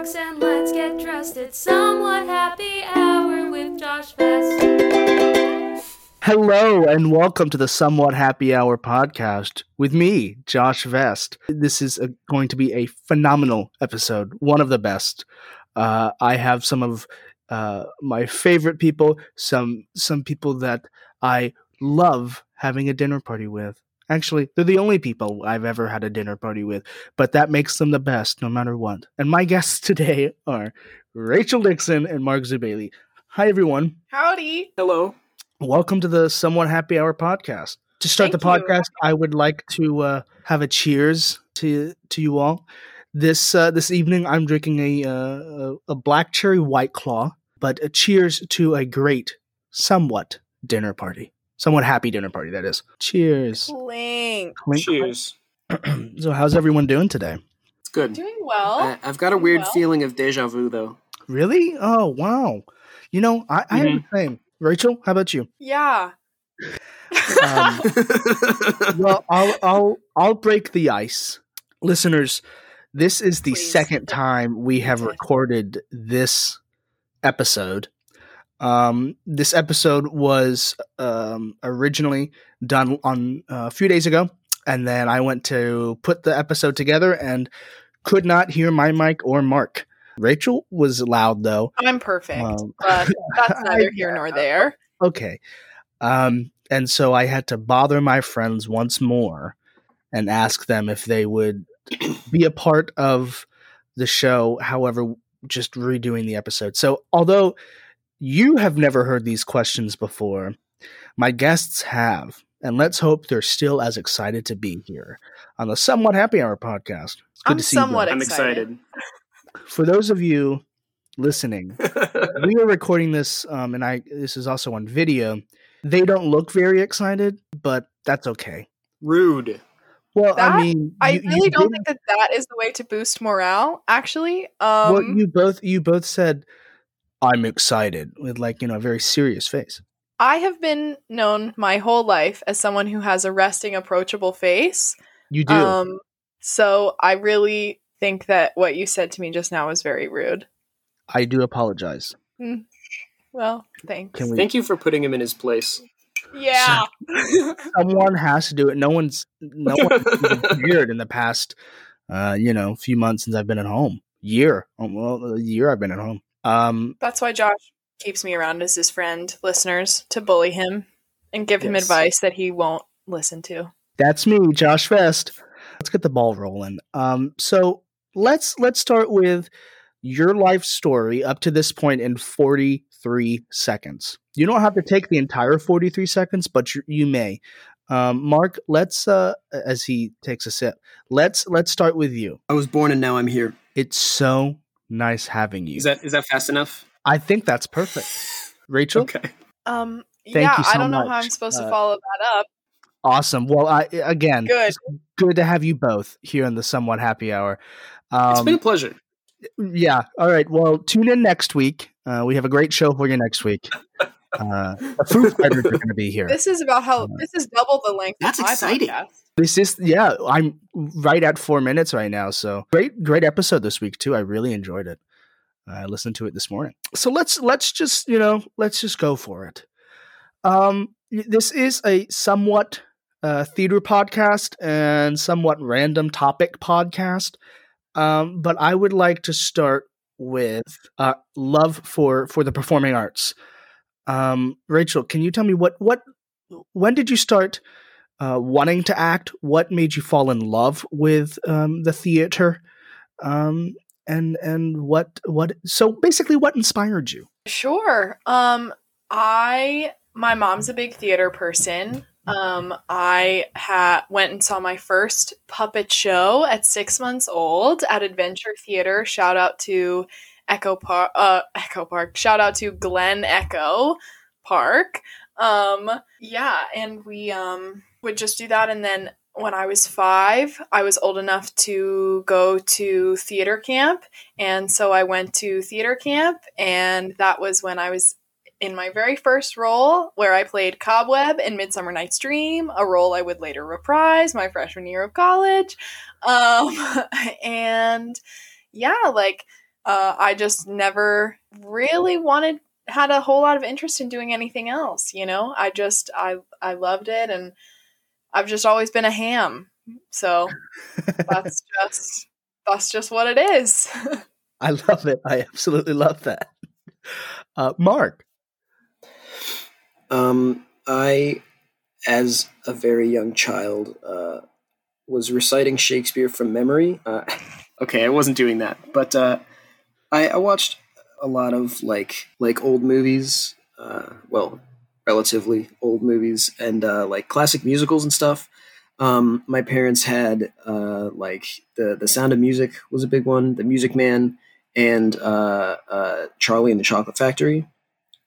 and let's get dressed. It's somewhat happy hour with Josh Vest. Hello and welcome to the Somewhat Happy Hour podcast with me, Josh Vest. This is a, going to be a phenomenal episode, one of the best. Uh, I have some of uh, my favorite people, some some people that I love having a dinner party with. Actually, they're the only people I've ever had a dinner party with, but that makes them the best no matter what. And my guests today are Rachel Dixon and Mark Zubaly. Hi, everyone. Howdy. Hello. Welcome to the Somewhat Happy Hour podcast. To start Thank the you. podcast, I would like to uh, have a cheers to to you all. This uh, this evening, I'm drinking a, uh, a a black cherry white claw, but a cheers to a great, somewhat dinner party, somewhat happy dinner party. That is. Cheers. Clink. Clink. Cheers. so, how's everyone doing today? It's good. Doing well. I, I've got a weird well. feeling of deja vu, though. Really? Oh, wow. You know, I, I am Mm-hmm. the same. Rachel, how about you? yeah. Um, well, I'll I'll I'll break the ice, listeners. This is the Please. second time we have recorded this episode. Um, this episode was um, originally done on uh, a few days ago, and then I went to put the episode together and could not hear my mic or Mark. Rachel was loud though. I'm perfect. Um, but that's I- neither here nor there. okay. Um, and so I had to bother my friends once more and ask them if they would be a part of the show, however, just redoing the episode. So, although you have never heard these questions before, my guests have. And let's hope they're still as excited to be here on the Somewhat Happy Hour podcast. It's good I'm to see you somewhat. I'm excited. excited. For those of you listening, we are recording this um and i this is also on video they don't look very excited but that's okay Rude. well That- i mean I you- you really don't did- think that that is the way to boost morale. Actually, um, well you both you both said i'm excited with like you know a very serious face I have been known my whole life as someone who has a resting, approachable face. you do Um, so I really think that what you said to me just now was very rude. i do apologize Well, thanks. Can we- Thank you for putting him in his place. yeah. someone has to do it no one's no one's even weird in the past uh you know few months since i've been at home year um, well a year i've been at home um That's why Josh keeps me around as his friend, listeners, to bully him and give him advice that he won't listen to. That's me, Josh Vest. Let's get the ball rolling. Um, so let's let's start with your life story up to this point in 43 seconds. You don't have to take the entire 43 seconds, but you, you may. Um, Mark, let's uh, as he takes a sip. Let's let's start with you. I was born and now I'm here. It's so nice having you. Is that is that fast enough? I think that's perfect. Rachel, Okay. Um, Thank yeah, you so I don't know how. I'm supposed Uh, to follow that up. awesome. Well, I again, Good. it's good to have you both here in the somewhat happy hour. It's been a pleasure. Yeah. All right. Well, tune in next week. Uh, we have a great show for you next week. Uh, the fruit fighters are going to be here. This is about how Uh, this is double the length That's of my exciting. podcast. This is yeah. I'm right at four minutes right now. So great, great episode this week too. I really enjoyed it. I listened to it this morning. So let's let's just you know let's just go for it. Um, this is a somewhat uh, theater podcast and somewhat random topic podcast. Um, but I would like to start with uh, love for for the performing arts. Um, Rachel, can you tell me what what when did you start uh, wanting to act? What made you fall in love with um, the theater? Um, and and what what so basically what inspired you? Sure. Um, I my mom's a big theater person. Um, I ha- went and saw my first puppet show at six months old at Adventure Theater. Shout out to Echo Park. Uh, Echo Park. Shout out to Glen Echo Park. Um, yeah, and we um would just do that, and then when I was five, I was old enough to go to theater camp. And so I went to theater camp, and that was when I was in my very first role, where I played Cobweb in Midsummer Night's Dream, a role I would later reprise my freshman year of college. Um, and yeah, like uh, I just never really wanted had a whole lot of interest in doing anything else. You know, I just I I loved it, and I've just always been a ham. So that's just that's just what it is. I love it. I absolutely love that. Uh, Mark, Um, I, as a very young child, uh, was reciting Shakespeare from memory. Uh, okay, I wasn't doing that, but uh, I, I watched a lot of like like old movies. Uh, well, relatively old movies and uh, like classic musicals and stuff. Um, my parents had uh, like the the Sound of Music was a big one, The Music Man, and uh, uh, Charlie and the Chocolate Factory.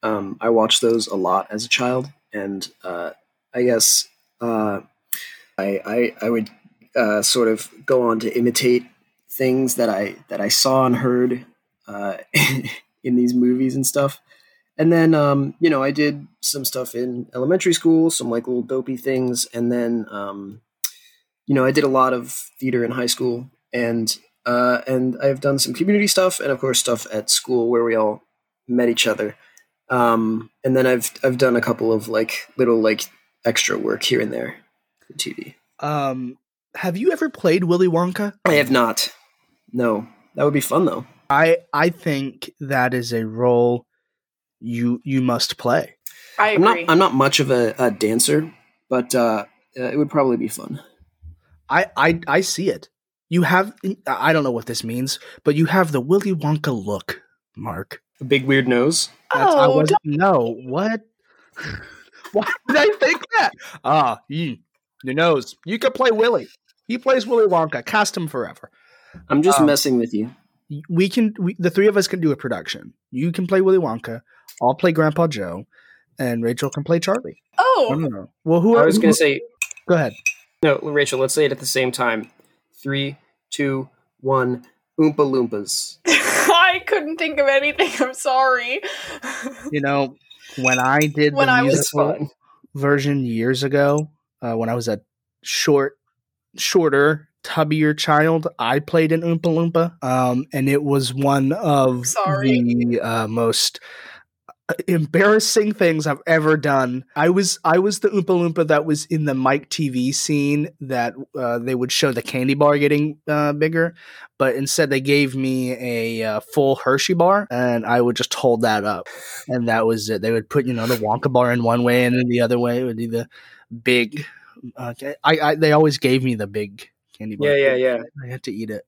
Um, I watched those a lot as a child, and uh, I guess uh, I, I I would sort of go on to imitate things that I that I saw and heard uh, in these movies and stuff. And then um, you know I did some stuff in elementary school, some like little dopey things, and then um, you know I did a lot of theater in high school, and uh, and I've done some community stuff, and of course stuff at school where we all met each other. Um, and then I've I've done a couple of like little like extra work here and there for TV. um, have you ever played Willy Wonka? I have not. No, that would be fun though. I I think that is a role you you must play. I I'm not. I'm not much of a, a dancer, but uh, uh, it would probably be fun. I I I see it. You have I don't know what this means, but you have the Willy Wonka look, Mark. A big weird nose. That's, I Oh, wasn't. No, what? Why did I think that? Ah, you, your nose. You could play Willy. He plays Willy Wonka. Cast him forever. I'm just Um, messing with you. We can. We, the three of us can do a production. You can play Willy Wonka. I'll play Grandpa Joe, and Rachel can play Charlie. Oh, no, no. Well, who? I was gonna say Go ahead. no, Rachel. Let's say it at the same time. Three, two, one. Oompa Loompas. I couldn't think of anything. I'm sorry. You know, when I did When the I was- That's musical version years ago, uh, when I was a short, shorter, tubbier child, I played an Oompa Loompa, um, and it was one of Sorry. the uh, most embarrassing things I've ever done. I was I was the Oompa Loompa that was in the Mike TV scene that uh, they would show the candy bar getting uh, bigger, but instead they gave me a uh, full Hershey bar, and I would just hold that up, and that was it. They would put you know the Wonka bar in one way, and then the other way it would be the big. Uh, I, I they always gave me the big candy bar. Yeah, yeah, yeah. I had to eat it.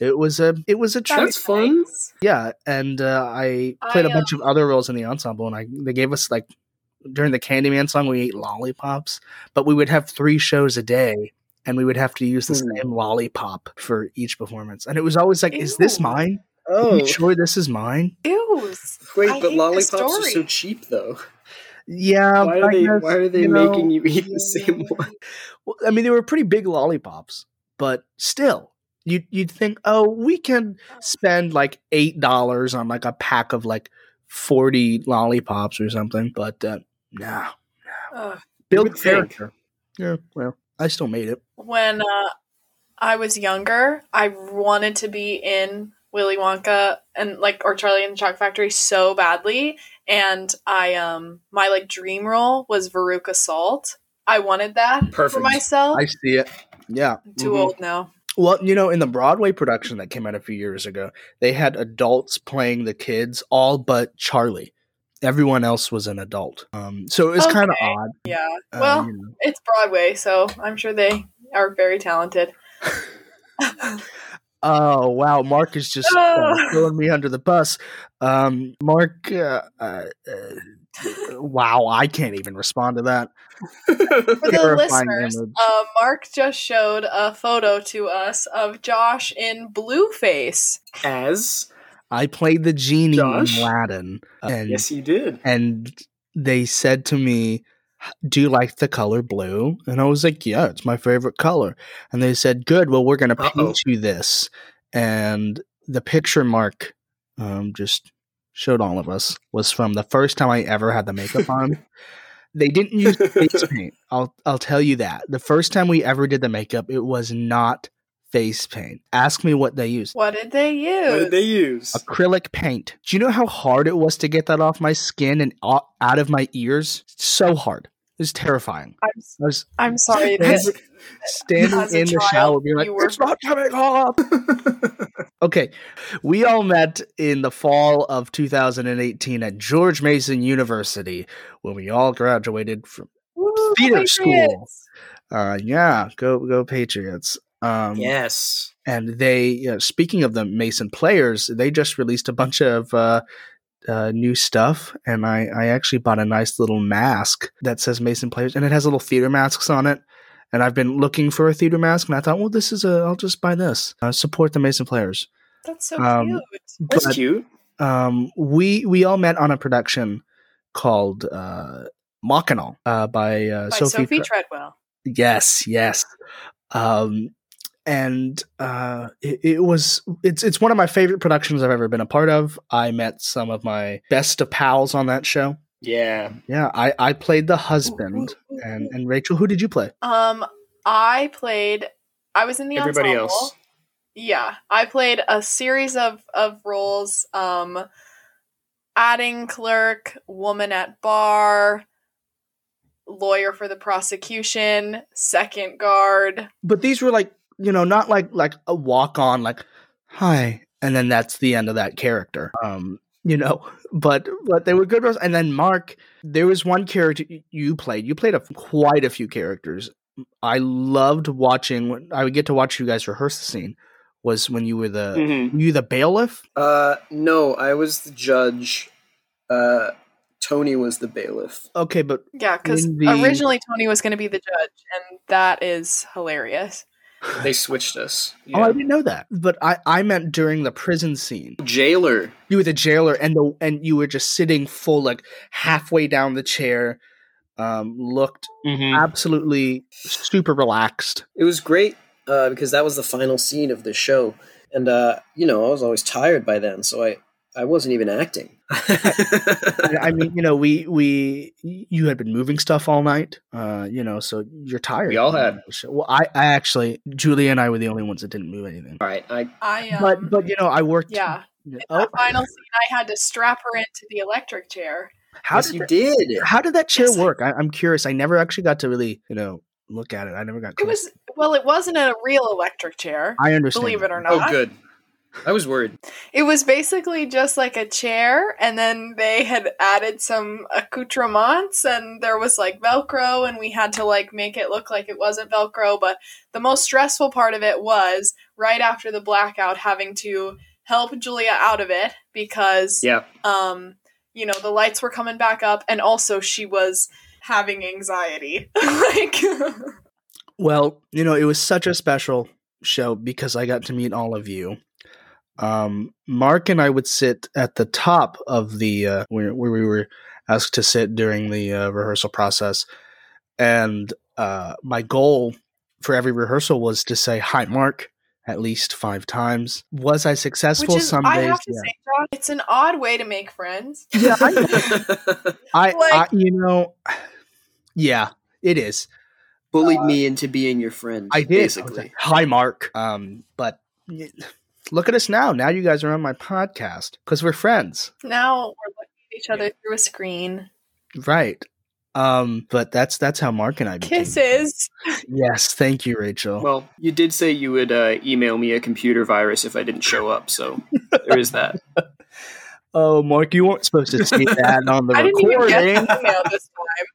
It was a it was a treat. That's fun. Yeah, and uh, I played I, a bunch of other roles in the ensemble, and I they gave us like during the Candyman song we ate lollipops, but we would have three shows a day, and we would have to use the Hmm. same lollipop for each performance, and it was always like, "Is this Ew. mine? Are Oh, you sure this is mine?" Ew. wait, I but lollipops are so cheap though. Yeah, Why I are they? guess, Why are they you know, making you eat the same one? Well, I mean, they were pretty big lollipops, but still, you you'd think, oh, we can spend like eight dollars on like a pack of like forty lollipops or something, but uh, no, Ugh. build would think. character. Yeah, well, I still made it. When uh, I was younger, I wanted to be in Willy Wonka and like or Charlie and the Chocolate Factory so badly, and I um my like dream role was Veruca Salt. I wanted that Perfect. for myself. I see it. Yeah. I'm too Mhm. old now. Well, you know, in the Broadway production that came out a few years ago, they had adults playing the kids, all but Charlie. Everyone else was an adult. Um, so it was kind of odd. Yeah. uh, well, you know. it's Broadway, so I'm sure they are very talented. Oh wow, Mark is just uh, throwing me under the bus. Um, Mark, uh, uh, uh, wow, I can't even respond to that. For the listeners, uh, Mark just showed a photo to us of Josh in Blueface. As I played the genie Josh? in Aladdin, and yes, you did. and they said to me, "Do you like the color blue?" And I was like, "Yeah, it's my favorite color." And they said, "Good. Well, we're going to paint you this." And the picture Mark um, just showed all of us was from the first time I ever had the makeup on. They didn't use face paint. I'll I'll tell you that. The first time we ever did the makeup, it was not face paint. Ask me what they used. What did they use? What did they use? Acrylic paint. Do you know how hard it was to get that off my skin and out of my ears? So hard. It was terrifying. I'm, I was I'm sorry. Standing- This, standing in the child, shower being like, were- it's not coming off. Okay, we all met in the fall of 2018 at George Mason University when we all graduated from. Woo, theater school. Uh, yeah, go go Patriots. Um, yes. and they, you know, speaking of the Mason players, they just released a bunch of uh, uh, new stuff, and I I actually bought a nice little mask that says Mason players, and it has little theater masks on it. And I've been looking for a theater mask, and I thought, well, this is a. I'll just buy this. Uh, support the Mason players. That's so Um, cute. That's But- cute. um, we we all met on a production called uh, Machinal uh, by, uh, By Sophie. Sophie, Tre- Treadwell. yes, yes. Um, and uh, it, it was it's it's one of my favorite productions I've ever been a part of. I met some of my best of pals on that show. Yeah. Yeah, I I played the husband, and and Rachel, who did you play? Um, I played. I was in the Everybody ensemble. else. Yeah, I played a series of of roles. Um, adding clerk, woman at bar, lawyer for the prosecution, second guard. But these were like you know not like like a walk on like hi, and then that's the end of that character. Um, you know, but but they were good roles. And then Mark, there was one character you played. You played a, quite a few characters. I loved watching. I would get to watch you guys rehearse the scene. Was when you were the Mhm. you the bailiff? Uh, no, I was the judge. Uh, Tony was the bailiff. Okay, but Yeah, because the- originally Tony was going to be the judge, and that is hilarious. They switched us. oh, I didn't know that. But I I meant during the prison scene. Jailer. You were the jailer, and the and you were just sitting full like halfway down the chair. Um, looked Mm-hmm. absolutely super relaxed. It was great uh, because that was the final scene of the show, and uh, you know I was always tired by then, so I I wasn't even acting. I I mean, you know, we we you had been moving stuff all night, uh, you know, so you're tired. We all had. Well, I, I actually, Julia and I were the only ones that didn't move anything. All right, I I um, But but you know, I worked. yeah, in Oh, that final scene, I had to strap her into the electric chair. how yes, did you that- did. how did that chair Yes, work? I, I'm curious. I never actually got to really, you know, look at it. I never got. It was well, it wasn't a real electric chair. I understand. Believe it or not. Oh, good. I was worried. it was basically just like a chair, and then they had added some accoutrements, and there was like Velcro, and we had to like make it look like it wasn't Velcro. But the most stressful part of it was right after the blackout, having to help Julia out of it because Yeah. um, you know, the lights were coming back up, and also she was having anxiety. like, Well, you know, it was such a special show because I got to meet all of you. Um, Mark and I would sit at the top of the uh, where, where we were asked to sit during the uh, rehearsal process, and uh, my goal for every rehearsal was to say "Hi, Mark" at least five times. Was I which successful? is, Some I days, have to yeah. say, Josh, it's an odd way to make friends. Yeah, I, I, I, you know, yeah, it is. Bullied me into being your friend. I did. I basically. like, Hi, Mark. Um, but y- look at us now. Now you guys are on my podcast because we're friends, Now we're looking at each other through a screen. right? Um, but that's that's how Mark and I became. Kisses. Yes, thank you, Rachel. Well, you did say you would uh, email me a computer virus if I didn't show up, so there is that. oh, Mark, you weren't supposed to see that on the I didn't even get recording. the email this time.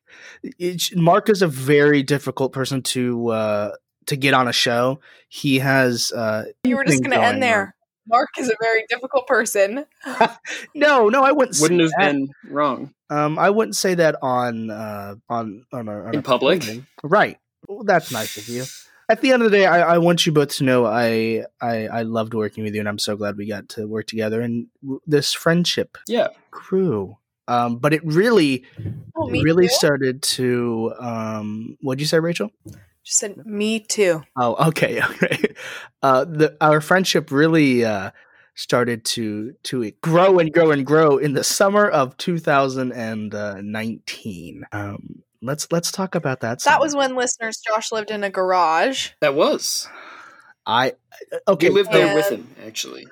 It's- Mark is a very difficult person to uh to get on a show. He has uh You were just things going to end going there. Mark is a very difficult person. no, no, I wouldn't. Wouldn't have that. been wrong. Um, I wouldn't say that on uh on on, a, on In a public? recording. right? Well, that's nice of you. At the end of the day, I, I want you both to know I, I I loved working with you, and I'm so glad we got to work together and w- this friendship Yeah. grew. Um, but it really, Oh, really too. started to. Um, what'd you say, Rachel? Just said me too. Oh, okay, okay. Uh, the our friendship really uh, started to to grow and grow and grow in the summer of 2019. Um, let's let's talk about that. That was when listeners Josh lived in a garage. That was. I okay. We lived there Yeah. with him, actually.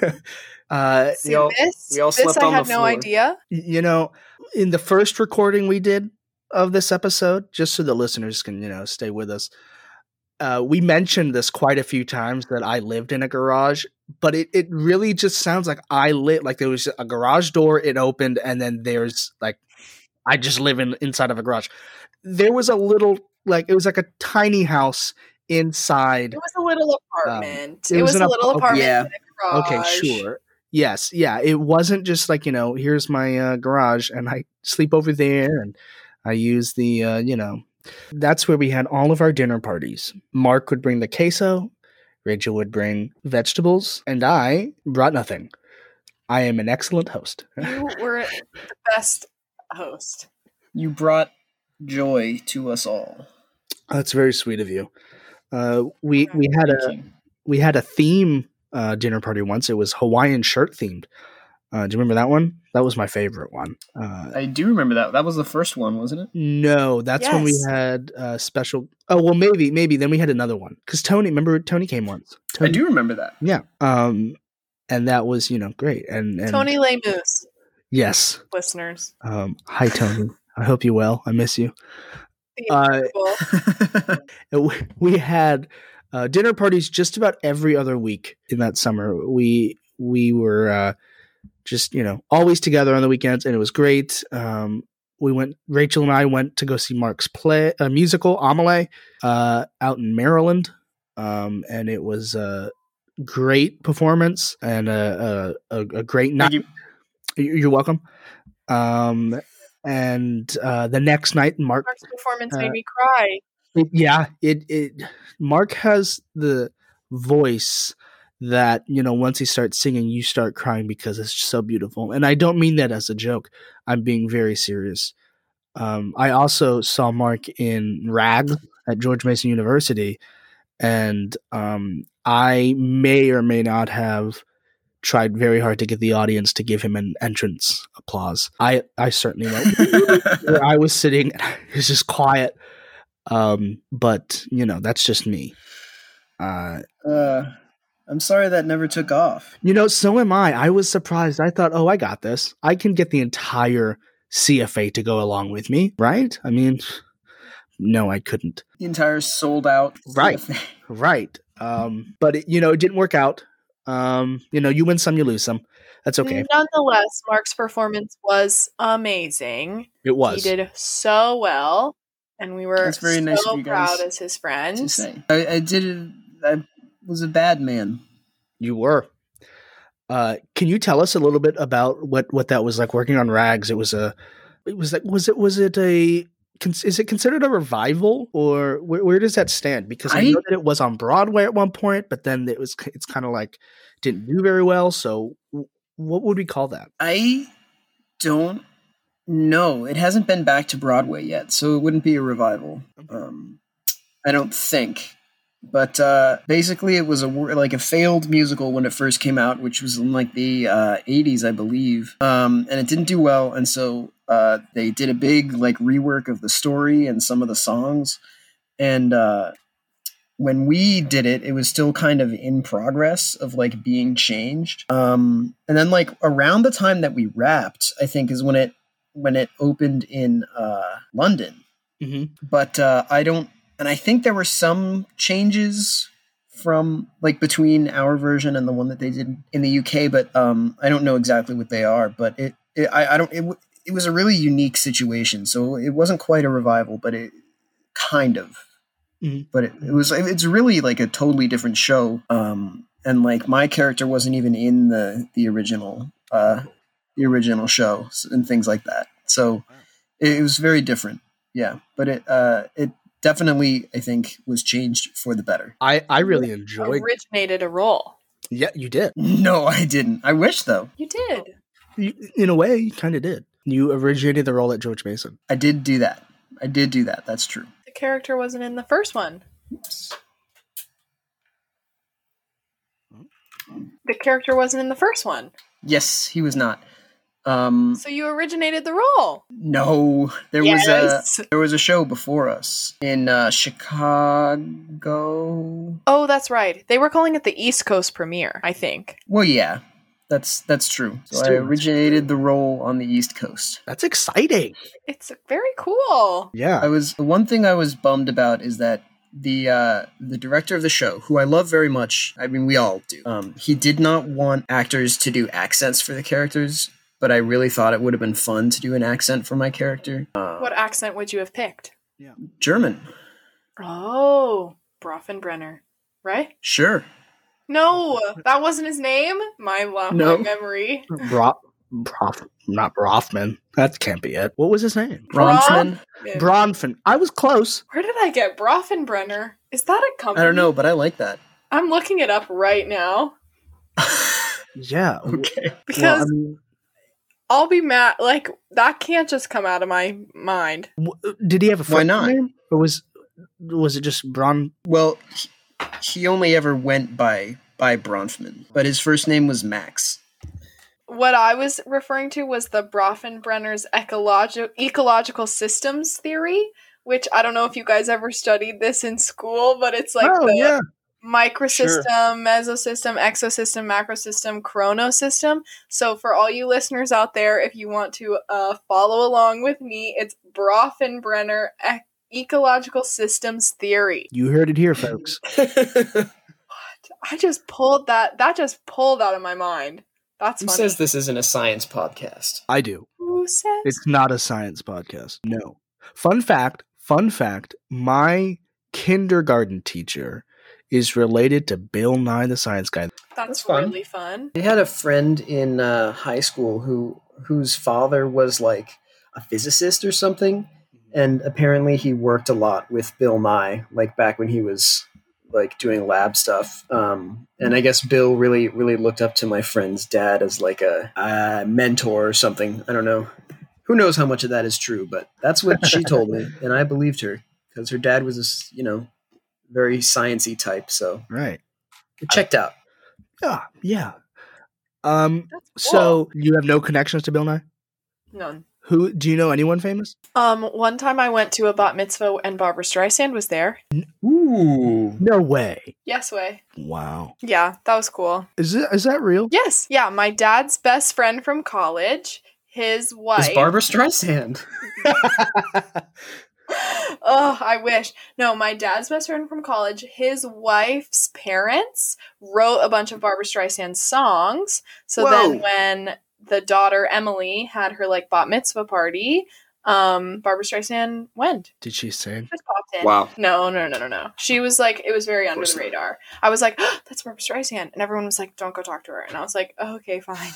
uh, See, all- this, we all this slept I on the had no floor. idea. you know, in the first recording we did of this episode, just so the listeners can, you know, stay with us, uh, we mentioned this quite a few times that I lived in a garage, but it, it really just sounds like I lit like there was a garage door, it opened, and then there's like I just live in inside of a garage. There was a little like it was like a tiny house inside It was a little apartment. it it was was, a little okay. apartment Yeah. in a garage. Okay, sure. Yes, yeah. It wasn't just like you know, here's my uh, garage, and I sleep over there, and I use the uh, you know. That's where we had all of our dinner parties. Mark would bring the queso, Rachel would bring vegetables, and I brought nothing. I am an excellent host. You were the best host. You brought joy to us all. That's very sweet of you. Uh, we we had a we had a theme uh, dinner party once. It was Hawaiian shirt themed. Uh, do you remember that one? That was my favorite one. Uh, I do remember that. That was the first one, wasn't it? No, that's when we had uh, special. Oh well, maybe maybe then we had another one because Tony. Remember Tony came once. Tony, I do remember that. Yeah. Um, and that was you know great. And, and Tony Lay Moose, Yes. listeners. Um. Hi Tony. I hope you well. I miss you. Uh, we- we had uh, dinner parties just about every other week in that summer. We we were uh, just you know always together on the weekends, and it was great. Um, we went. Rachel and I went to go see Mark's play a musical Amelie uh, out in Maryland, um, and it was a great performance and a a, a, a great night. Thank you. You- You're welcome. Um, and uh, the next night, Mark Mark's performance uh, made me cry. yeah, it it Mark has the voice that you know once he starts singing, you start crying because it's so beautiful. And I don't mean that as a joke. I'm being very serious. Um, I also saw Mark in Rag at George Mason University, and um, I may or may not have tried very hard to get the audience to give him an entrance applause. I I certainly went I was sitting. It was just quiet. Um, but you know, that's just me. Uh, Uh, I'm sorry that never took off. you know, so am I. I was surprised. I thought, oh, I got this. I can get the entire CFA to go along with me, right? I mean, no, I couldn't. The entire sold out. Right. Right. Um, but it, you know, it didn't work out. Um, you know, you win some, you lose some. That's okay. Nonetheless, Mark's performance was amazing. It was. He did so well, and we were That's very so nice of you guys proud as his To friends. I, I did it. I was a bad man. You were. Uh, can you tell us a little bit about what what that was like working on Rags? It was a. It was like was it was it a is it considered a revival or where, where does that stand? Because I, I- know that it was on Broadway at one point, but then it was it's kind of like didn't do very well. So what would we call that? I don't know. It hasn't been back to Broadway yet, so it wouldn't be a revival. Um, I don't think. But uh, basically, it was a like a failed musical when it first came out, which was in like the uh, '80s, I believe, um, and it didn't do well. And so uh, they did a big like rework of the story and some of the songs. And uh, when we did it, it was still kind of in progress of like being changed. Um, and then like around the time that we wrapped, I think is when it when it opened in uh, London. Mm-hmm. But uh, I don't, and I think there were some changes from like between our version and the one that they did in the UK. But um, I don't know exactly what they are. But it, it I, I don't. It, it was a really unique situation. So it wasn't quite a revival, but it kind of Mhm. but it, it was it's really like a totally different show um and like my character wasn't even in the the original uh the original show and things like that so it, it was very different yeah but it uh it definitely i think was changed for the better I I really enjoyed. Originated a role. Yeah, you did. no i didn't i wish though You did. You, in a way, you kind of did. You originated the role at George Mason. i did do that i did do that that's true The character wasn't in the first one. The character wasn't in the first one. Yes, he was not. Um, So you originated the role. no, there Yes. was a there was a show before us in uh, Chicago. Oh, that's right. They were calling it the East Coast premiere, I think. Well, yeah, that's that's true. So I originated the role on the East Coast. That's exciting. It's very cool. Yeah. I was the one thing I was bummed about is that the uh, the director of the show, who I love very much, I mean we all do, um, he did not want actors to do accents for the characters. But I really thought it would have been fun to do an accent for my character. Uh, What accent would you have picked? Yeah. German, Oh, Bronfenbrenner, right? sure. No, that wasn't his name. My, lo- No. my memory. Bro- Brof- not Brofman. That can't be it. What was his name? Bronfman. Bronfman. I was close. Where did I get Bronfenbrenner? Is that a company? I don't know, but I like that. I'm looking it up right now Yeah. okay. because Well, I mean, I'll be mad. Like that can't just come out of my mind. w- did he have a Why first not? name? Or was was it just Bron? Well, he, he only ever went by by Bronfman, but his first name was Max. What I was referring to was the Bronfenbrenner's ecologi- ecological systems theory, which I don't know if you guys ever studied this in school, but it's like oh the yeah. Microsystem, mesosystem, exosystem, macrosystem, chronosystem. So for all you listeners out there, if you want to uh, follow along with me, it's Bronfenbrenner e- ecological systems theory. You heard it here, folks. I just pulled that. That just pulled out of my mind. That's Who funny. says this isn't a science podcast? I do. Who says? It's not a science podcast. No. Fun fact, fun fact, my kindergarten teacher is related to Bill Nye the Science Guy. That's, That's fun. really fun. I had a friend in uh, high school who whose father was like a physicist or something, and apparently he worked a lot with Bill Nye, like back when he was like doing lab stuff. Um, and I guess Bill really really looked up to my friend's dad as like a, a mentor or something. I don't know. Who knows how much of that is true, but that's what she told me, and I believed her because her dad was this, you know, very sciency type. So Right. it checked out. Yeah, yeah. Um That's so you have no connections to Bill Nye? None. Who do you know anyone famous? Um, one time I went to a bat mitzvah and Barbra Streisand was there. Ooh. No way. Yes, way. Wow. Yeah, that was cool. Is it is that real? Yes, yeah. My dad's best friend from college, his wife. It's Barbra Streisand. oh, I wish. No, my dad's best friend from college, his wife's parents wrote a bunch of Barbra Streisand songs. So then when the daughter Emily had her like bat mitzvah party, um, Barbra Streisand went. Did she sing? Just popped in. Wow. No, no, no, no, no. She was like, it was very under the radar. I was like, oh, that's Barbra Streisand. And everyone was like, don't go talk to her. And I was like, oh, okay, fine.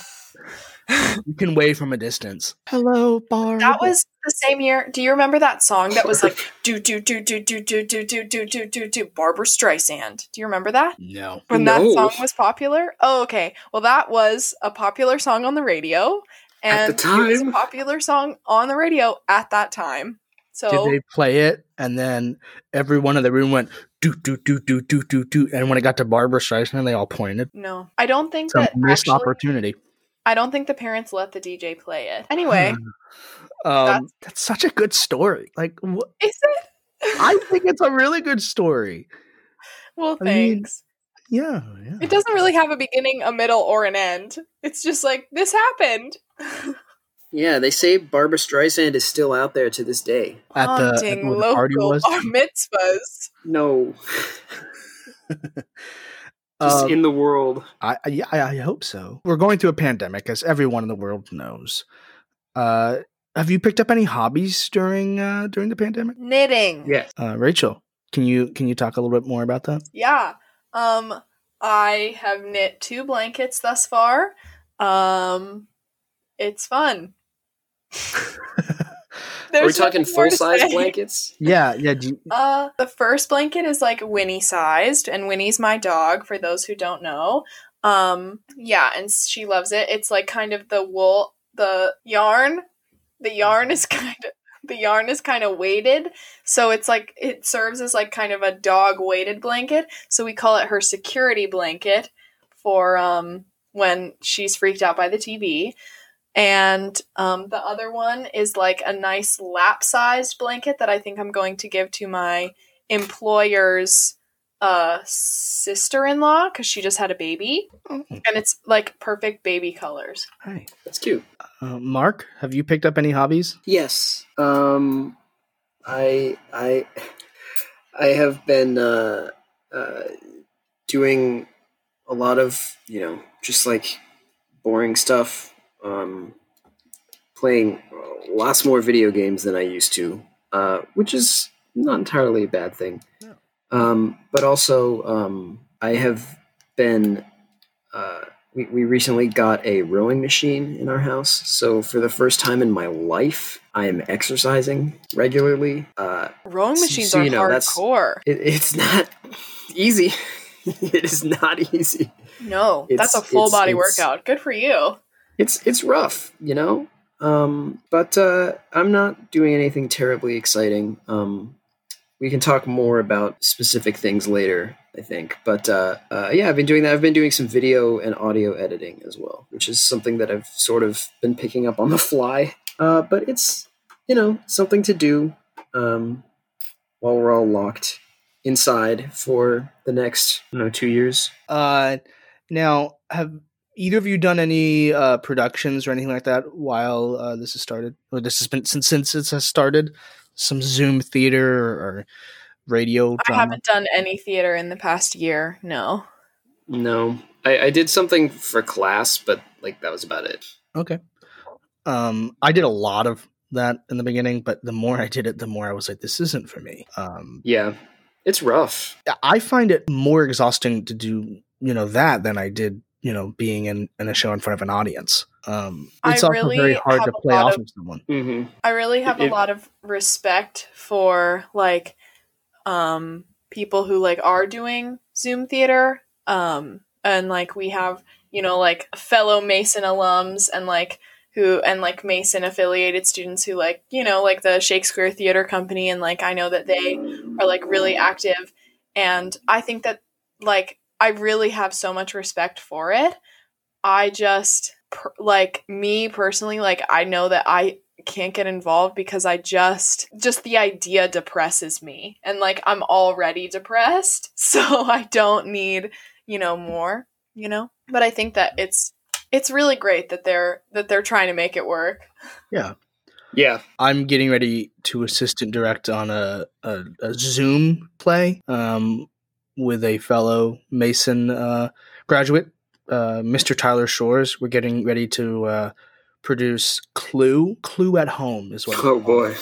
You can wave from a distance. Hello, Barb. That was the same year. Do you remember that song that was like, do, do, do, do, do, do, do, do, do, do, do, do, Barbra Streisand? Do you remember that? no. When No. that song was popular? Oh, okay. Well, that was a popular song on the radio. And At the it was a time? popular song on the radio at that time. So Did they play it and then everyone in the room went do do do do do do do and when it got to Barbra Streisand they all pointed. no, I don't think It's that missed actually, opportunity. I don't think the parents let the DJ play it. Anyway, Um, That's- that's such a good story. Like, wh- is it? I think it's a really good story. well, I mean- thanks. Yeah, yeah. It doesn't really have a beginning, a middle, or an end. It's just like this happened. Yeah, they say Barbra Streisand is still out there to this day. At the, at Haunting where the party local was. bar mitzvahs. No. Just Um, in the world. I, I yeah, I, I hope so. We're going through a pandemic, as everyone in the world knows. Uh, have you picked up any hobbies during uh, during the pandemic? Knitting. Yeah. Uh, Rachel, can you can you talk a little bit more about that? Yeah. Um, I have knit two blankets thus far. Um, it's fun. Are we There's talking full size blankets? yeah, yeah. Do you, Uh, the first blanket is like Winnie sized, and Winnie's my dog. For those who don't know, um, yeah, and she loves it. It's like kind of the wool, the yarn. The yarn is kind of the yarn is kind of weighted, so it's like it serves as like kind of a dog weighted blanket. So we call it her security blanket for um when she's freaked out by the TV. And um, the other one is like a nice lap sized blanket that I think I'm going to give to my employer's uh, sister in law because she just had a baby. Oh, And it's like perfect baby colors. hi. That's cute. Uh, Mark, have you picked up any hobbies? Yes. Um, I I I have been uh, uh, doing a lot of you know just like boring stuff. Um, playing lots more video games than I used to, uh, which is not entirely a bad thing. No. Um, but also, um, I have been. Uh, we, we recently got a rowing machine in our house. So, for the first time in my life, I am exercising regularly. Uh, Rowing machines so are you know, hardcore. it, it's not easy. it is not easy. No, that's a full it's- body it's- workout. Good for you. It's it's rough, you know. Um, but uh, I'm not doing anything terribly exciting. Um, we can talk more about specific things later, I think. But uh, uh, yeah, I've been doing that. I've been doing some video and audio editing as well, which is something that I've sort of been picking up on the fly. Uh, but it's you know something to do um, while we're all locked inside for the next you know two years. Uh, now, have either of you done any uh, productions or anything like that while uh, this has started, or this has been since since it has started? Some Zoom theater or radio I haven't done any theater in the past year. No. No, I, I did something for class, but like that was about it. Okay. Um, I did a lot of that in the beginning, but the more I did it, the more I was like, this isn't for me. Um, Yeah, it's rough. I find it more exhausting to do, you know, that than I did, you know, being in, in a show in front of an audience. Um, I it's also really very hard to play off of- of someone. Mm-hmm. I really have It- a lot of respect for like um people who like are doing Zoom theater. Um and like we have, you know, like fellow Mason alums and like who and like Mason affiliated students who like, you know, like the Shakespeare Theater Company and like I know that they are like really active and I think that like I really have so much respect for it. I just per- like me personally like I know that I can't get involved because I just just the idea depresses me and like I'm already depressed so I don't need you know more you know but I think that it's it's really great that they're that they're trying to make it work Yeah. Yeah. I'm getting ready to assistant direct on a, a, a Zoom play um, with a fellow Mason uh, graduate, uh, Mr. Tyler Shores. We're getting ready to uh, produce Clue. Clue at Home is what. Oh boy.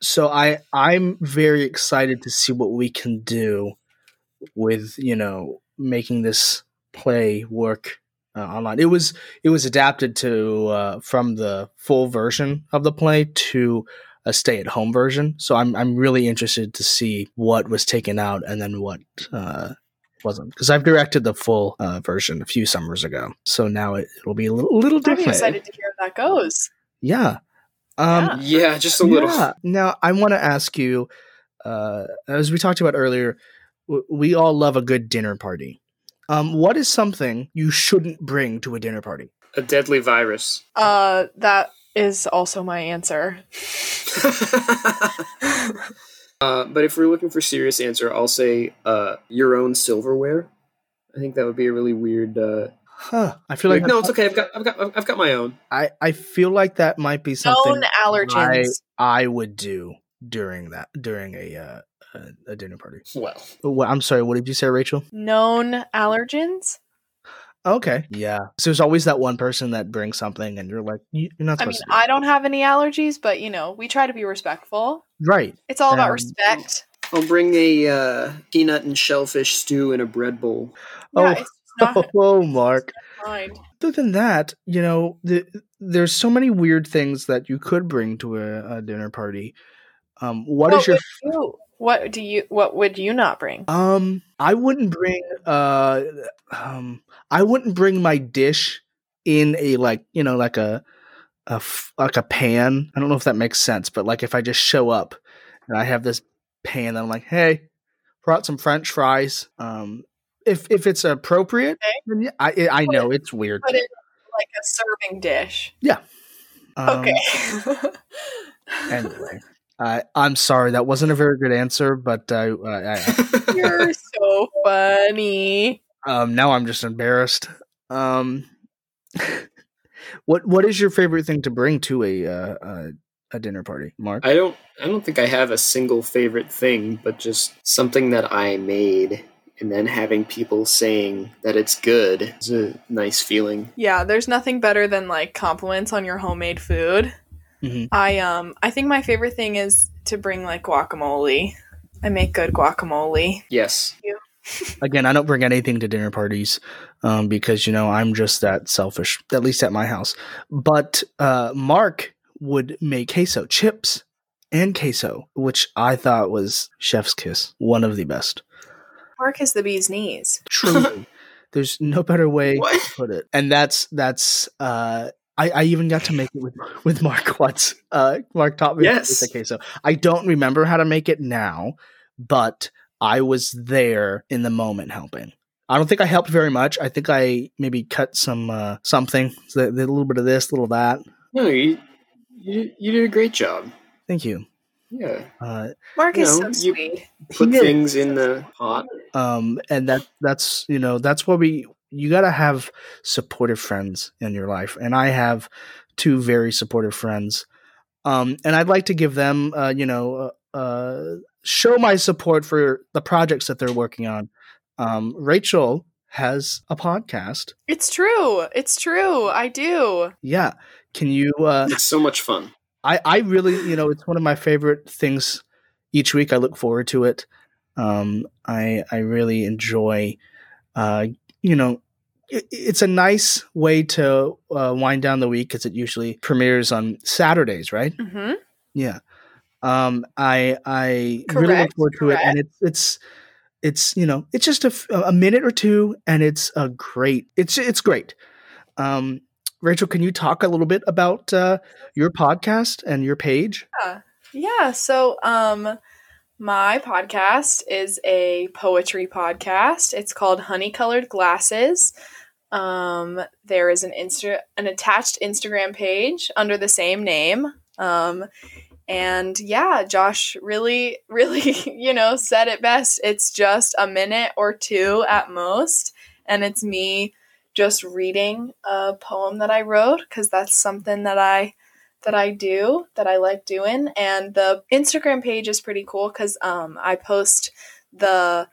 So I I'm very excited to see what we can do with you know making this play work uh, online. It was it was adapted to uh, from the full version of the play to a stay at home version. So I'm I'm really interested to see what was taken out and then what uh, wasn't because I've directed the full uh, version a few summers ago. So now it, it'll be a little, little different. I'm different. excited to hear how that goes Yeah. Um, Yeah. Yeah, just a little. yeah. Now, I want to ask you, uh, as we talked about earlier, w- we all love a good dinner party. Um, what is something you shouldn't bring to a dinner party? A deadly virus. uh that is also my answer uh, but if we're looking for serious answer, I'll say uh, your own silverware. I think that would be a really weird. Uh, Huh? I feel like, like, no, it's okay. I've got, I've got, I've got my own. I I feel like that might be something known allergens I would do during that during a uh, a, a dinner party. Well, What, I'm sorry. What did you say, Rachel? known allergens Okay. Yeah. So there's always that one person that brings something, and you're like, "You- you're not I mean to. Do I don't have any allergies but you know we try to be respectful right. it's all about Um, respect I'll bring a uh, peanut and shellfish stew in a bread bowl. yeah Oh. not Oh, Mark. mind other than that, you know, the, there's so many weird things that you could bring to a, a dinner party. Um, what is your would you, what do you what would you not bring um? I wouldn't bring uh um I wouldn't bring my dish in a like you know like a a f- like a pan. I don't know if that makes sense, but like if I just show up and I have this pan, and I'm like, hey, brought some French fries. Um, if if it's appropriate, Okay. then yeah, I I know it's weird. put it like a serving dish Um, okay. Anyway, I I'm sorry that wasn't a very good answer, but I, I, I You're so funny. um now I'm just embarrassed. Um, what what is your favorite thing to bring to a uh, uh, a dinner party, Mark? I don't I don't think I have a single favorite thing, but just something that I made and then having people saying that it's good is a nice feeling. Yeah, there's nothing better than like compliments on your homemade food. Mhm. I um I think my favorite thing is to bring like guacamole. I make good guacamole. Yes. Again, I don't bring anything to dinner parties um, because you know I'm just that selfish. At least at my house. But uh, Mark would make queso chips and queso, which I thought was chef's kiss, one of the best. Mark is the bee's knees. Truly, there's no better way What? to put it. And that's that's. Uh, I, I even got to make it with with Mark once. Uh, Mark taught me how to Yes. make the queso. I don't remember how to make it now, but I was there in the moment helping. I don't think I helped very much. I think I maybe cut some uh, something, so a little bit of this, a little of that. No, you you, you did a great job. Thank you. Yeah. Uh, Mark is No, so you- sweet. Put he things in the pot. um and that that's you know that's what we you got to have supportive friends in your life and i have two very supportive friends um and i'd like to give them uh you know uh, uh show my support for the projects that they're working on um rachel has a podcast It's true. It's true. I do. yeah can you uh It's so much fun. I, I really, you know, it's one of my favorite things each week. I look forward to it. Um, I I really enjoy, uh, you know, it, it's a nice way to uh, wind down the week because it usually premieres on Saturdays, right? hmm Yeah. Um, I I really look forward to it, and it's it's it's you know it's just a, a minute or two, and it's a great. It's it's great. Um, Rachel, can you talk a little bit about uh, your podcast and your page? Yeah. So, um, my podcast is a poetry podcast. It's called Honey Colored Glasses. Um, there is an Insta an attached Instagram page under the same name. Um, and yeah, Josh really, really, you know, said it best. It's just a minute or two at most, and it's me just reading a poem that I wrote because that's something that I that I do that I like doing. And the Instagram page is pretty cool because um, I post the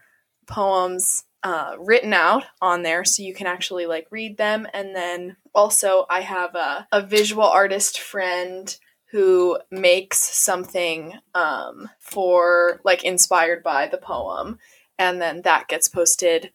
poems uh, written out on there so you can actually like read them. And then also, I have a, a visual artist friend who makes something um, for like inspired by the poem. And then that gets posted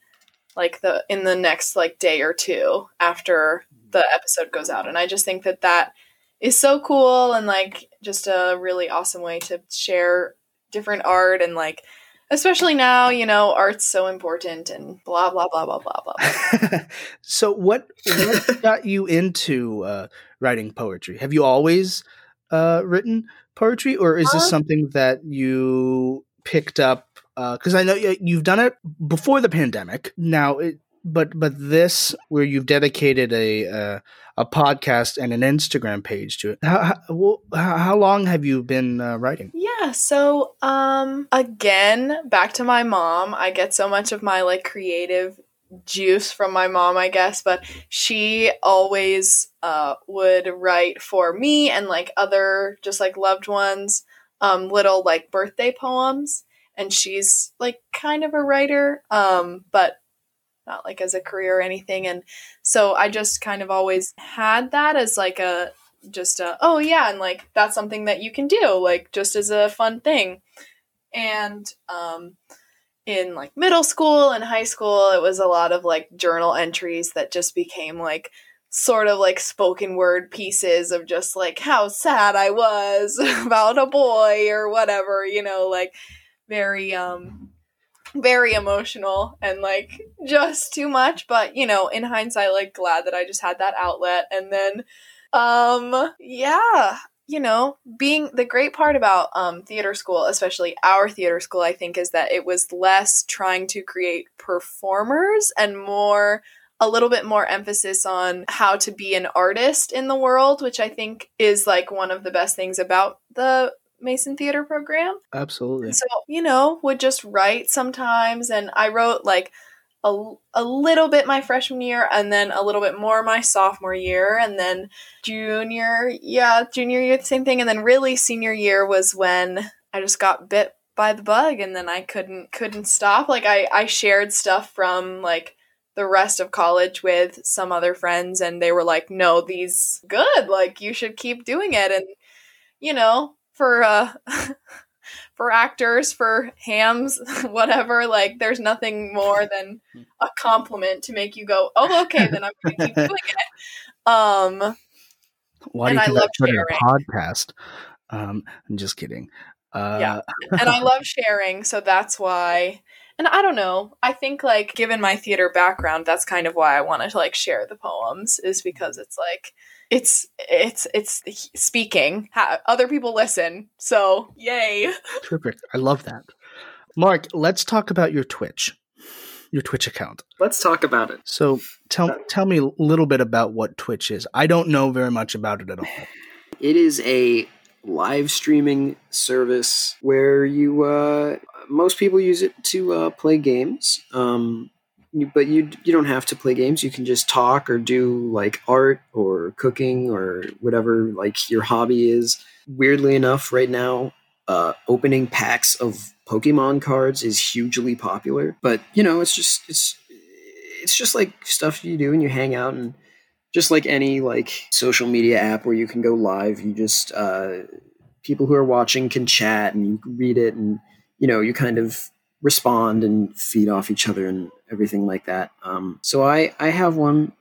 like the in the next like day or two after the episode goes out and i just think that that is so cool and like just a really awesome way to share different art and like especially now you know art's so important and blah blah blah blah blah blah so, what what got you into uh, writing poetry? Have you always uh, written poetry, or is this Uh, something that you picked up? Because I know you- you've done it before the pandemic. Now, it, but but this where you've dedicated a uh, a podcast and an Instagram page to it. How how, how long have you been uh, writing? Yeah, so um again, back to my mom. I get so much of my like creative juice from my mom, I guess, but she always uh would write for me and like other just like loved ones um little like birthday poems and she's like kind of a writer um but not like as a career or anything. And so I just kind of always had that as like a just a oh yeah and like that's something that you can do like just as a fun thing. And um in like middle school and high school it was a lot of like journal entries that just became like sort of like spoken word pieces of just like how sad I was about a boy or whatever you know like very um very emotional and like just too much but you know in hindsight like glad that I just had that outlet. And then um yeah you know being the great part about um theater school especially our theater school I think is that it was less trying to create performers and more a little bit more emphasis on how to be an artist in the world, which I think is like one of the best things about the Mason Theater program. Absolutely. So, you know, would just write sometimes. And I wrote like a, a little bit my freshman year and then a little bit more my sophomore year. And then junior, yeah, junior year, the same thing. And then really senior year was when I just got bit by the bug and then I couldn't couldn't stop. Like I, I shared stuff from like the rest of college with some other friends and they were like, No, these good, like you should keep doing it and you know, for uh for actors, for hams, whatever, like there's nothing more than a compliment to make you go, Oh, okay, then I'm gonna keep doing it. Um Why do you I love I started a sharing. podcast? Um, I'm just kidding. Uh, Yeah. and I love sharing, so that's why. And I don't know. I think like given my theater background, that's kind of why I wanted to like share the poems is because it's like it's it's it's speaking. Ha- other people listen. So, yay. Terrific. I love that. Mark, let's talk about your Twitch, your Twitch account. Let's talk about it. So tell tell me a little bit about what Twitch is. I don't know very much about it at all. It is a live streaming service where you uh, most people use it to uh, play games. Um, you, but you you don't have to play games. You can just talk or do like art or cooking or whatever like your hobby is. Weirdly enough, right now, uh, opening packs of Pokemon cards is hugely popular. But you know, it's just it's it's just like stuff you do and you hang out and just like any like social media app where you can go live you just uh, people who are watching can chat and you read it and you know you kind of respond and feed off each other and everything like that. Um, so i i have one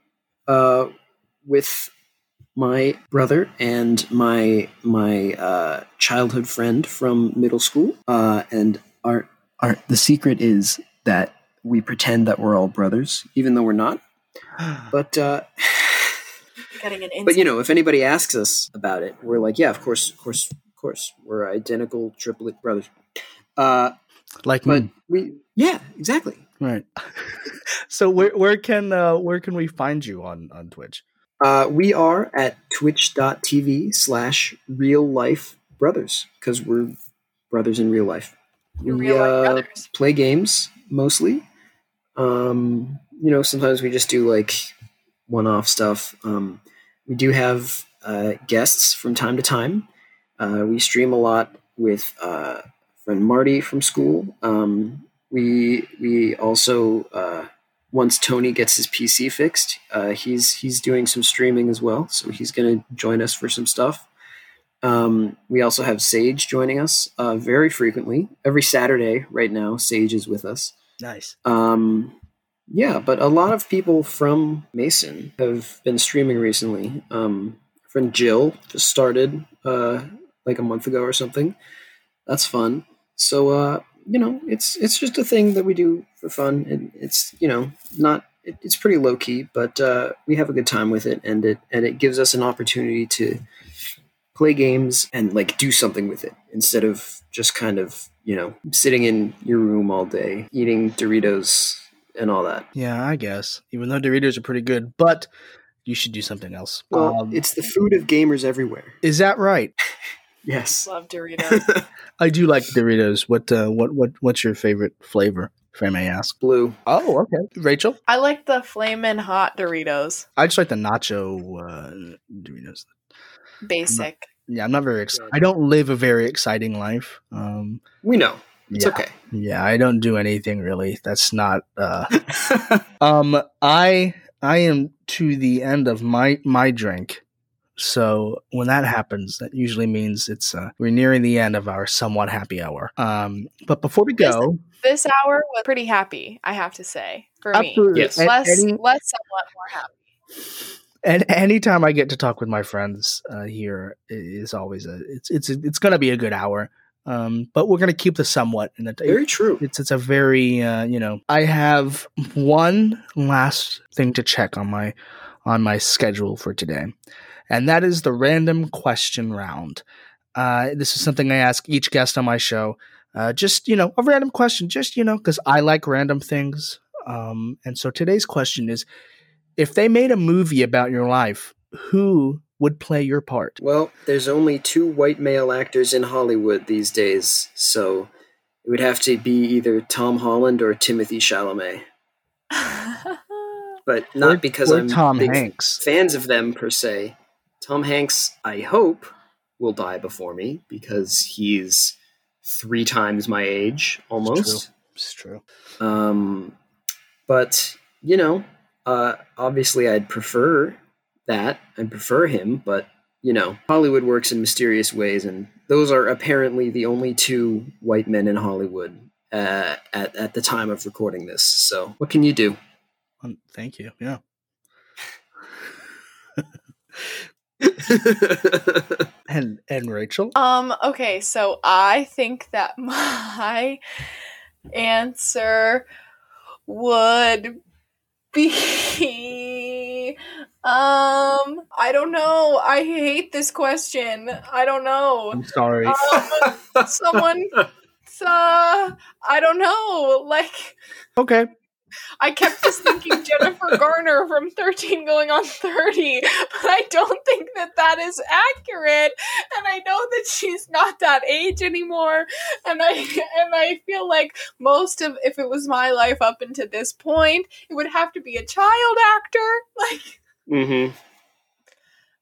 uh, with my brother and my my uh, childhood friend from middle school. Uh, and our our the secret is that we pretend that we're all brothers even though we're not. But uh an but you know, if anybody asks us about it, we're like, yeah, of course, of course, of course, we're identical triplet brothers. Uh, like but me, we, yeah, exactly. right? so where where can uh, where can we find you on on Twitch? Uh, we are at twitch.tv slash real life brothers because we're brothers in real life. You're we real life uh, brothers. play games mostly. Um, you know, sometimes we just do like one off stuff. Um, we do have uh, guests from time to time. Uh, we stream a lot with uh, friend Marty from school. Um, we we also uh, once Tony gets his PC fixed, uh, he's he's doing some streaming as well. So he's going to join us for some stuff. Um, we also have Sage joining us uh, very frequently. Every Saturday right now, Sage is with us. Nice. Um, yeah, but a lot of people from Mason have been streaming recently. Um, friend Jill just started uh, like a month ago or something. That's fun. So uh, you know, it's it's just a thing that we do for fun. And it's you know not it, it's pretty low key, but uh, we have a good time with it, and it and it gives us an opportunity to play games and like do something with it instead of just kind of you know sitting in your room all day eating Doritos and all that. Yeah, I guess. Even though Doritos are pretty good, but you should do something else. Well, Um, it's the food of gamers everywhere. is that right? Yes. Love Doritos. I do like Doritos. What uh, what what what's your favorite flavor, if I may ask? Blue. Oh, okay. Rachel, I like the flamin' hot Doritos. I just like the nacho uh, Doritos. Basic. Yeah, I'm not very. Ex- I don't live a very exciting life. Um, We know. It's yeah, okay. Yeah, I don't do anything really. That's not. Uh, um, I I am to the end of my my drink. So when that happens, that usually means it's uh, we're nearing the end of our somewhat happy hour. Um, but before we go, This hour was pretty happy, I have to say, for me. absolutely, Yes. a- Less, any- less somewhat more happy. And anytime I get to talk with my friends uh, here i- is always a it's it's it's going to be a good hour. Um, but we're going to keep the somewhat in it. Very true. It's it's a very uh, you know I have one last thing to check on my on my schedule for today, and that is the random question round. Uh, this is something I ask each guest on my show. Uh, just you know a random question, just you know because I like random things. Um, and so today's question is: if they made a movie about your life, who would play your part? Well, there's only two white male actors in Hollywood these days, so it would have to be either Tom Holland or Timothy Chalamet. But not Or- because or I'm Tom big Hanks. fans of them per se. Tom Hanks, I hope, will die before me because he's three times my age almost. It's true. Um, but you know, uh, obviously, I'd prefer that. I'd prefer him, but you know, Hollywood works in mysterious ways, and those are apparently the only two white men in Hollywood uh, at at the time of recording this. So, what can you do? Um, thank you. Yeah. And and Rachel? Um, okay, so I think that my answer would be um I don't know. I hate this question. I don't know. I'm sorry. Um, someone uh I don't know. Like okay. I kept just thinking Jennifer Garner from 13 going on 30, but I don't think that that is accurate. And I know that she's not that age anymore. And I and I feel like most of if it was my life up until this point, it would have to be a child actor. Like mm-hmm.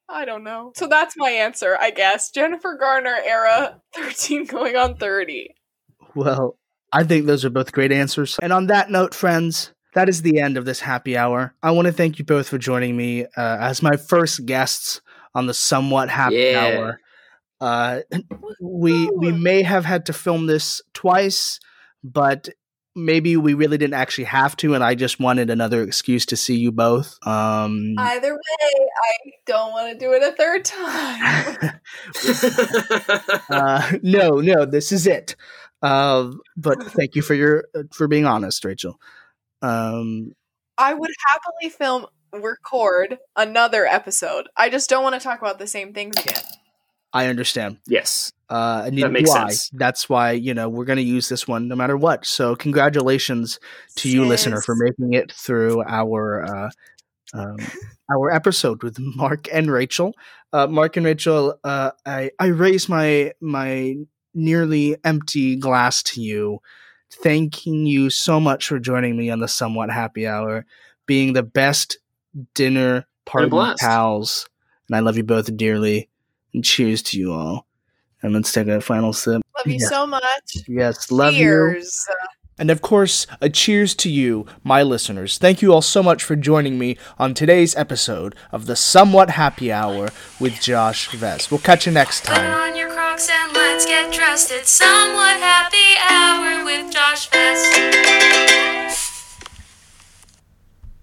I don't know. So that's my answer, I guess. Jennifer Garner era 13 going on 30. Well, I think those are both great answers. And on that note, friends, that is the end of this happy hour. I want to thank you both for joining me uh, as my first guests on the somewhat happy Yeah. hour. Uh, we we may have had to film this twice, but maybe we really didn't actually have to, and I just wanted another excuse to see you both. Um, Either way, I don't want to do it a third time. uh, no, no, this is it. Uh, but thank you for your for being honest, Rachel. Um, I would happily film record another episode. I just don't want to talk about the same things again. I understand. yes. Uh, and neither makes do I. sense. That's why you know we're going to use this one no matter what. So congratulations to you, listener, for making it through our uh, um, our episode with Mark and Rachel. Uh, Mark and Rachel, uh, I I raise my my nearly empty glass to you, thanking you so much for joining me on the somewhat happy hour, being the best dinner party blast. pals, and I love you both dearly. And cheers to you all. And let's take a final sip. Love you Yeah. so much. Yes, love you. Cheers. And of course, a cheers to you, my listeners. Thank you all so much for joining me on today's episode of the Somewhat Happy Hour with Josh Vest. We'll catch you next Put time. And let's get dressed. It's somewhat happy hour with Josh Vest.